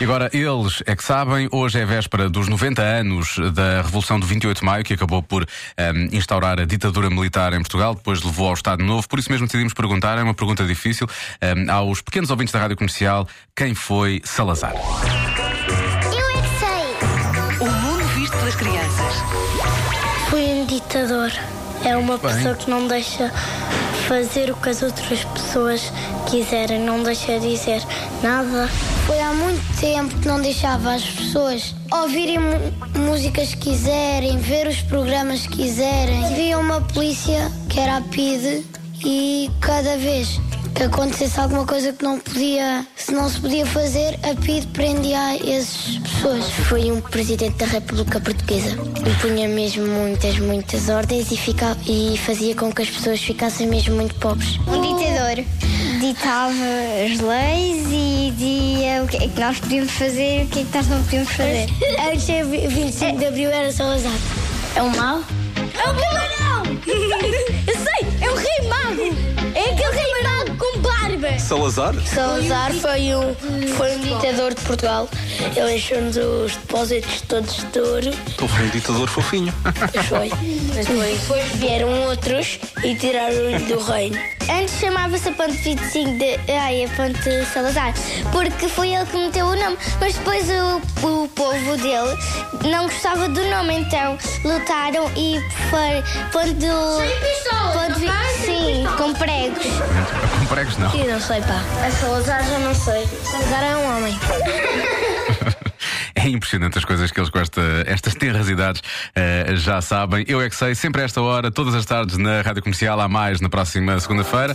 E agora, eles é que sabem, hoje é véspera dos 90 anos da Revolução do 28 de Maio, que acabou por um, instaurar a ditadura militar em Portugal, depois levou ao Estado Novo. Por isso mesmo decidimos perguntar, é uma pergunta difícil, um, aos pequenos ouvintes da rádio comercial: quem foi Salazar? Eu é que sei. O mundo visto pelas crianças. Foi um ditador. É uma pessoa que não deixa fazer o que as outras pessoas quiserem, não deixa dizer nada. Foi há muito tempo que não deixava as pessoas ouvirem músicas que quiserem, ver os programas que quiserem. Havia uma polícia que era a PIDE e cada vez que acontecesse alguma coisa que não podia, se não se podia fazer, a PIDE prendia essas pessoas. Foi um presidente da República Portuguesa. Impunha mesmo muitas, muitas ordens e, ficava, e fazia com que as pessoas ficassem mesmo muito pobres. Um ditador ditava as leis e dizia o que é que nós podíamos fazer e o que é que nós não podíamos fazer. Antes de 25 de Abril era Salazar. É um mau? É um camarão! Salazar? Salazar foi um, foi um ditador de Portugal. Ele encheu-nos os depósitos todos de ouro. Ele foi um ditador fofinho. Pois foi. Depois vieram outros e tiraram-lhe do reino. Antes chamava-se a Ponte 25 de. Ai, a Ponte Salazar, porque foi ele que meteu o nome. Mas depois o, o povo dele não gostava do nome, então lutaram e foi Ponte do. Pregos, não. Eu não sei, pá. A Salazar já não sei. Salazar é um homem. É impressionante as coisas que eles com esta, estas tenras idades eh, já sabem. Eu é que sei, sempre a esta hora, todas as tardes na rádio comercial, há mais na próxima segunda-feira.